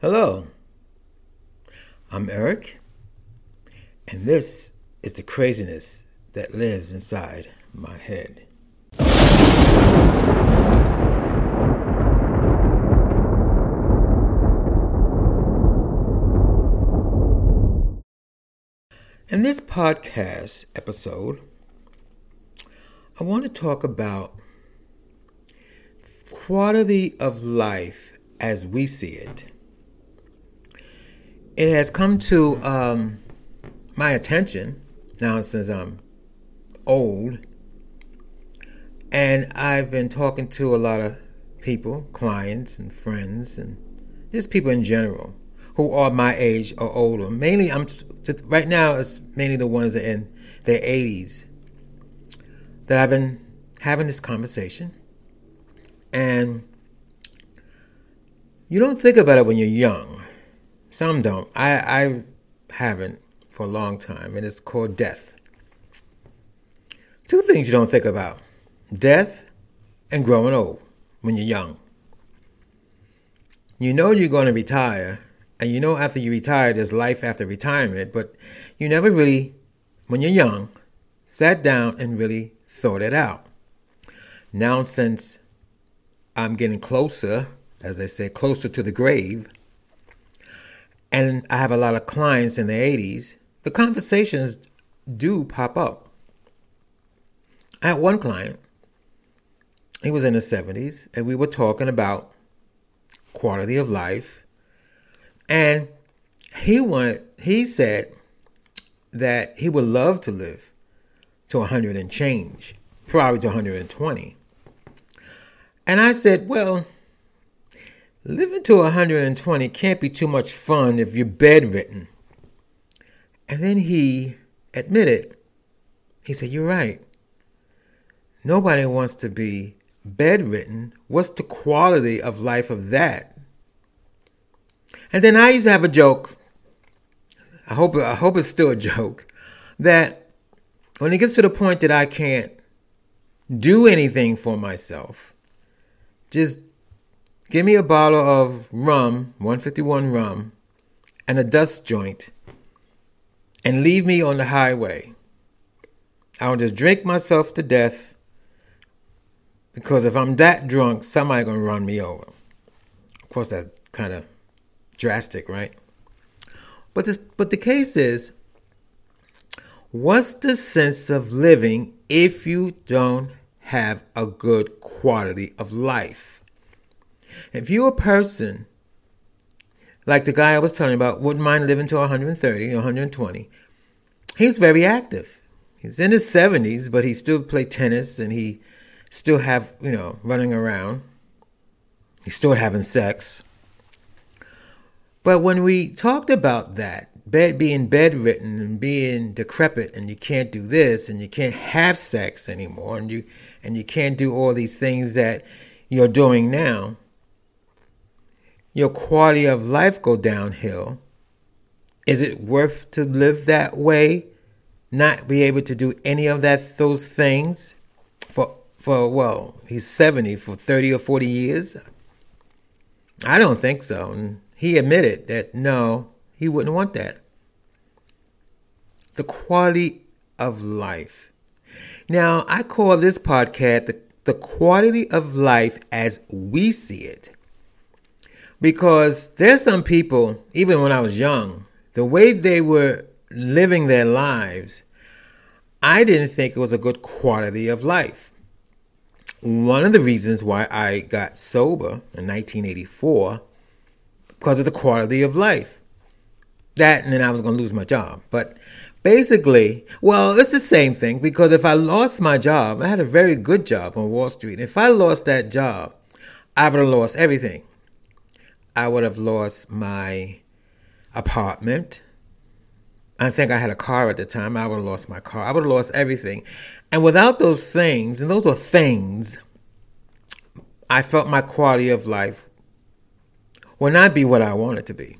Hello, I'm Eric, and this is the craziness that lives inside my head. In this podcast episode, I want to talk about quality of life as we see it. It has come to um, my attention now since I'm old, and I've been talking to a lot of people, clients, and friends, and just people in general who are my age or older. Mainly, I'm right now. It's mainly the ones that are in their 80s that I've been having this conversation, and you don't think about it when you're young. Some don't. I, I haven't for a long time, and it's called death. Two things you don't think about death and growing old when you're young. You know you're going to retire, and you know after you retire, there's life after retirement, but you never really, when you're young, sat down and really thought it out. Now, since I'm getting closer, as I say, closer to the grave, and I have a lot of clients in their 80s, the conversations do pop up. I had one client, he was in his 70s, and we were talking about quality of life. And he wanted, he said that he would love to live to 100 and change, probably to 120. And I said, well, living to 120 can't be too much fun if you're bedridden. And then he admitted, he said, You're right. Nobody wants to be bedridden. What's the quality of life of that? And then I used to have a joke. I hope I hope it's still a joke that when it gets to the point that I can't do anything for myself, just give me a bottle of rum, 151 rum, and a dust joint, and leave me on the highway. I'll just drink myself to death because if I'm that drunk, somebody gonna run me over. Of course, that's kind of drastic, right? But this, but the case is, what's the sense of living if you don't have a good quality of life? If you're a person like the guy I was telling you about, wouldn't mind living to 130 or 120, he's very active. He's in his 70s, but he still play tennis and he still have, you know, running around. He's still having sex. But when we talked about that, bed being bedridden and being decrepit and you can't do this and you can't have sex anymore and you and you can't do all these things that you're doing now, your quality of life go downhill. Is it worth to live that way? Not be able to do any of that those things for for well, he's 70 for 30 or 40 years? I don't think so. And he admitted that no, he wouldn't want that. The quality of life. Now, I call this podcast the, the quality of life as we see it. Because there's some people, even when I was young, the way they were living their lives, I didn't think it was a good quality of life. One of the reasons why I got sober in 1984 because of the quality of life. That and then I was going to lose my job. But basically, well, it's the same thing because if I lost my job, I had a very good job on Wall Street. If I lost that job, I would have lost everything. I would have lost my apartment. I think I had a car at the time. I would have lost my car. I would have lost everything. And without those things, and those were things, I felt my quality of life will not be what I want it to be,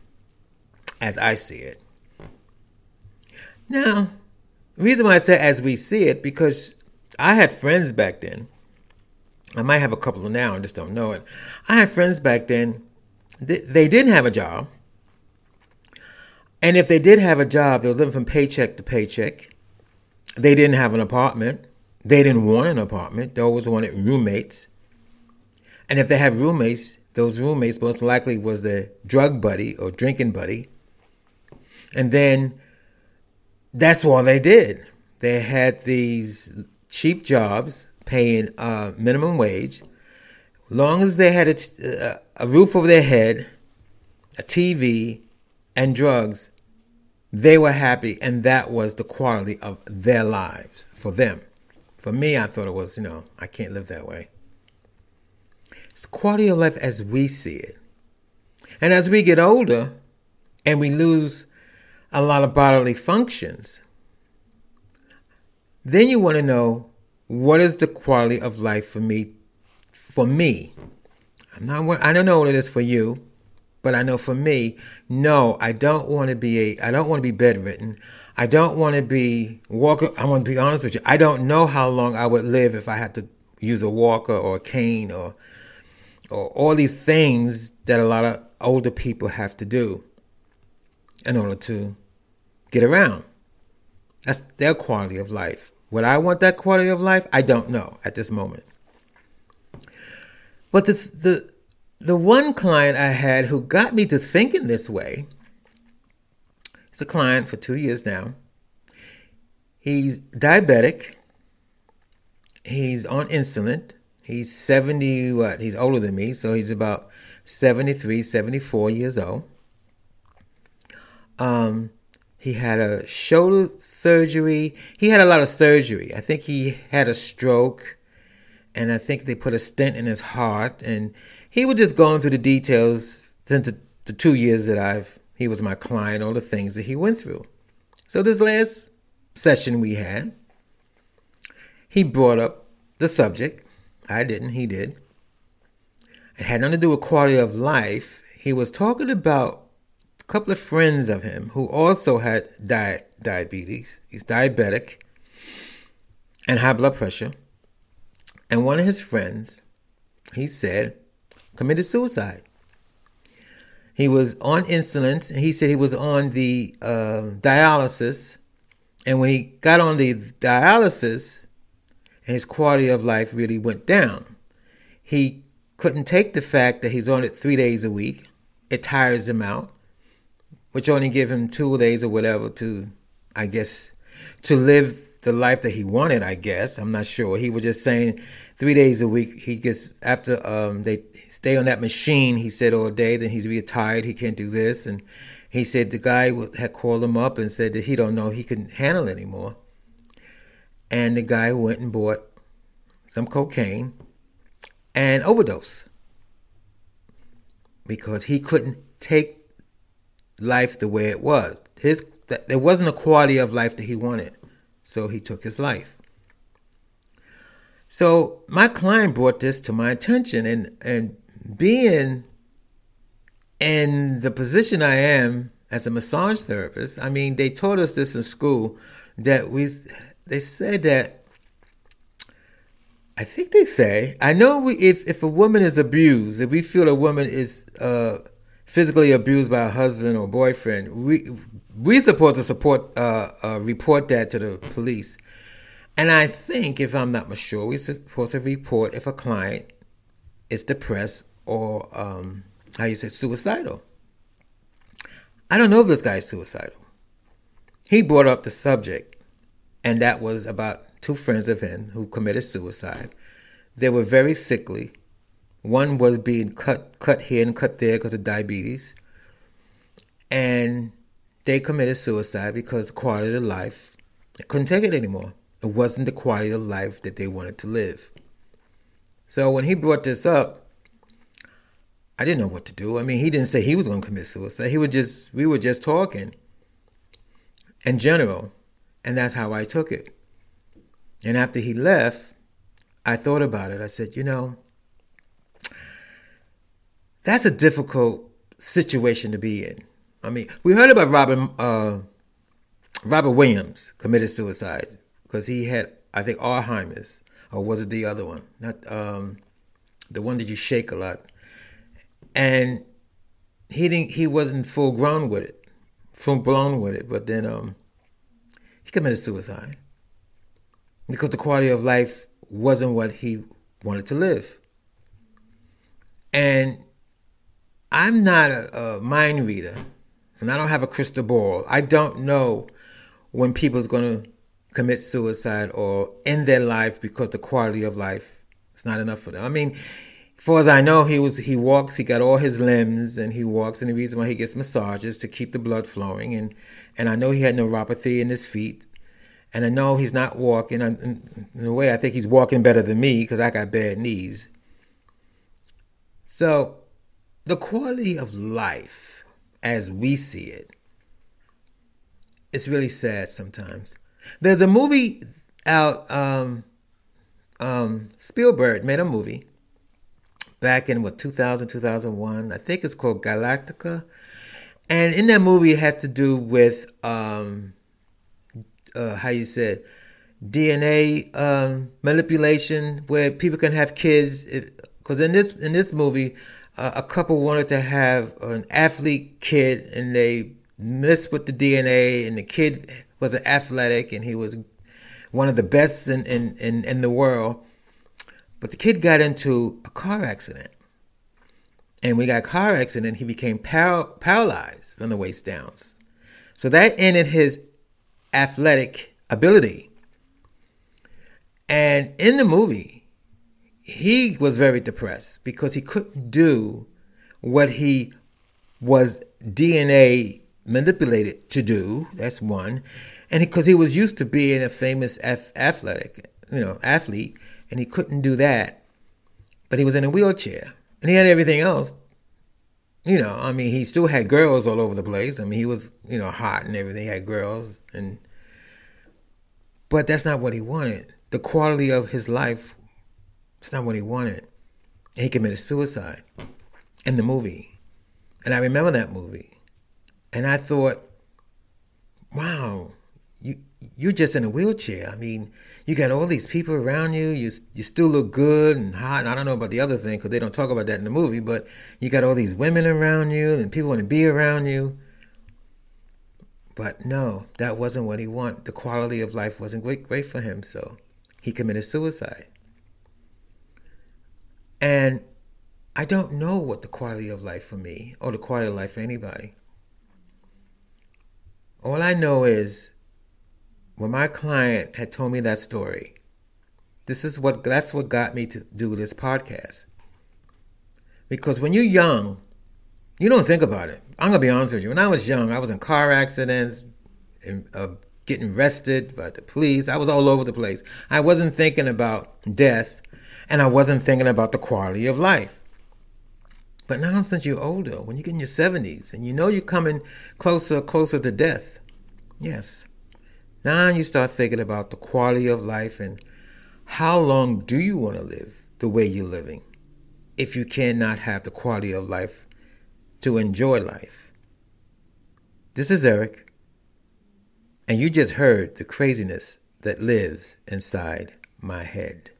as I see it. Now, the reason why I say as we see it, because I had friends back then. I might have a couple now and just don't know it. I had friends back then they, they didn't have a job. And if they did have a job, they were living from paycheck to paycheck. They didn't have an apartment. They didn't want an apartment. They always wanted roommates. And if they had roommates, those roommates most likely was their drug buddy or drinking buddy. And then that's all they did. They had these cheap jobs paying uh, minimum wage. Long as they had a, roof over their head, a TV, and drugs, they were happy, and that was the quality of their lives for them. For me, I thought it was, you know, I can't live that way. It's quality of life as we see it. And as we get older and we lose a lot of bodily functions, then you want to know what is the quality of life for me for me. I'm not I don't know what it is for you, but I know for me, no, I don't want to be a I don't want to be bedridden. I don't want to be walker. I want to be honest with you. I don't know how long I would live if I had to use a walker or a cane or or all these things that a lot of older people have to do in order to get around. That's their quality of life. Would I want that quality of life? I don't know at this moment. But the the the one client I had who got me to thinking this way, he's a client for two years now. He's diabetic. He's on insulin. He's 70, what? He's older than me, so he's about 73, 74 years old. Um, he had a shoulder surgery. He had a lot of surgery. I think he had a stroke, and I think they put a stent in his heart. And he was just going through the details since the, the two years that I've he was my client, all the things that he went through. So this last session we had, he brought up the subject. I didn't. He did. It had nothing to do with quality of life. He was talking about a couple of friends of him who also had di- diabetes. He's diabetic and high blood pressure. And one of his friends, he said, committed suicide. He was on insulin. And he said he was on the uh, dialysis. And when he got on the dialysis, his quality of life really went down. He couldn't take the fact that he's on it three days a week. It tires him out which only give him two days or whatever to, I guess, to live the life that he wanted. I guess I'm not sure. He was just saying three days a week. He gets after um, they stay on that machine. He said all day. Then he's retired. He can't do this, and he said the guy had called him up and said that he don't know he couldn't handle anymore. And the guy went and bought some cocaine and overdose because he couldn't take life the way it was. His there wasn't a quality of life that he wanted, so he took his life. So my client brought this to my attention, and and being in the position I am as a massage therapist, I mean, they taught us this in school that we they said that I think they say I know we, if if a woman is abused, if we feel a woman is uh, physically abused by a husband or boyfriend, we we supposed to support uh, uh, report that to the police. And I think, if I'm not sure, we're supposed to report if a client is depressed or um, how you say suicidal. I don't know if this guy is suicidal. He brought up the subject, and that was about two friends of him who committed suicide. They were very sickly. One was being cut cut here and cut there because of diabetes. And they committed suicide because the quality of life couldn't take it anymore. It wasn't the quality of life that they wanted to live. So when he brought this up, I didn't know what to do. I mean, he didn't say he was going to commit suicide. He was just we were just talking in general, and that's how I took it. And after he left, I thought about it. I said, you know, that's a difficult situation to be in. I mean, we heard about Robin uh, Robert Williams committed suicide because he had, I think, Alzheimer's, or was it the other one? Not um, the one that you shake a lot. And he didn't he wasn't full grown with it, full blown with it. But then um, he committed suicide because the quality of life wasn't what he wanted to live. And I'm not a, a mind reader, and I don't have a crystal ball. I don't know when people's going to commit suicide or end their life because the quality of life is not enough for them. I mean, far as I know, he was he walks, he got all his limbs, and he walks. And the reason why he gets massages to keep the blood flowing, and and I know he had neuropathy in his feet, and I know he's not walking. In, in a way, I think he's walking better than me because I got bad knees. So, the quality of life, as we see it, it's really sad sometimes. There's a movie out. Um, um, Spielberg made a movie back in what 2000 2001 i think it's called Gattaca and in that movie it has to do with um uh how you said dna um manipulation where people can have kids because in this in this movie uh, a couple wanted to have an athlete kid and they messed with the dna and the kid was an athletic and he was one of the best in in in, in the world but the kid got into a car accident. And we got a car accident, he became par- paralyzed from the waist down. So that ended his athletic ability. And in the movie, he was very depressed because he couldn't do what he was DNA manipulated to do. That's one. And because he, he, was used to being a famous athletic, you know, athlete, and he couldn't do that. But he was in a wheelchair, and he had everything else. You know, I mean, he still had girls all over the place. I mean, he was, you know, hot and everything. He had girls, and but that's not what he wanted. The quality of his life, it's not what he wanted. He committed suicide in the movie, and I remember that movie, and I thought, wow, you you're just in a wheelchair. I mean, you got all these people around you. You you still look good and hot. And I don't know about the other thing because they don't talk about that in the movie. But you got all these women around you, and people want to be around you. But no, that wasn't what he wanted. The quality of life wasn't great, great for him, so he committed suicide. And I don't know what the quality of life for me or the quality of life for anybody. All I know is when my client had told me that story, this is what that's what got me to do this podcast. Because when you're young, you don't think about it. I'm gonna be honest with you. When I was young, I was in car accidents, and, uh, getting arrested by the police. I was all over the place. I wasn't thinking about death, and I wasn't thinking about the quality of life. But now, since you're older, when you get in your 70s and you know you're coming closer, closer to death, yes, now you start thinking about the quality of life and how long do you want to live the way you're living if you cannot have the quality of life to enjoy life. This is Eric, and you just heard the craziness that lives inside my head.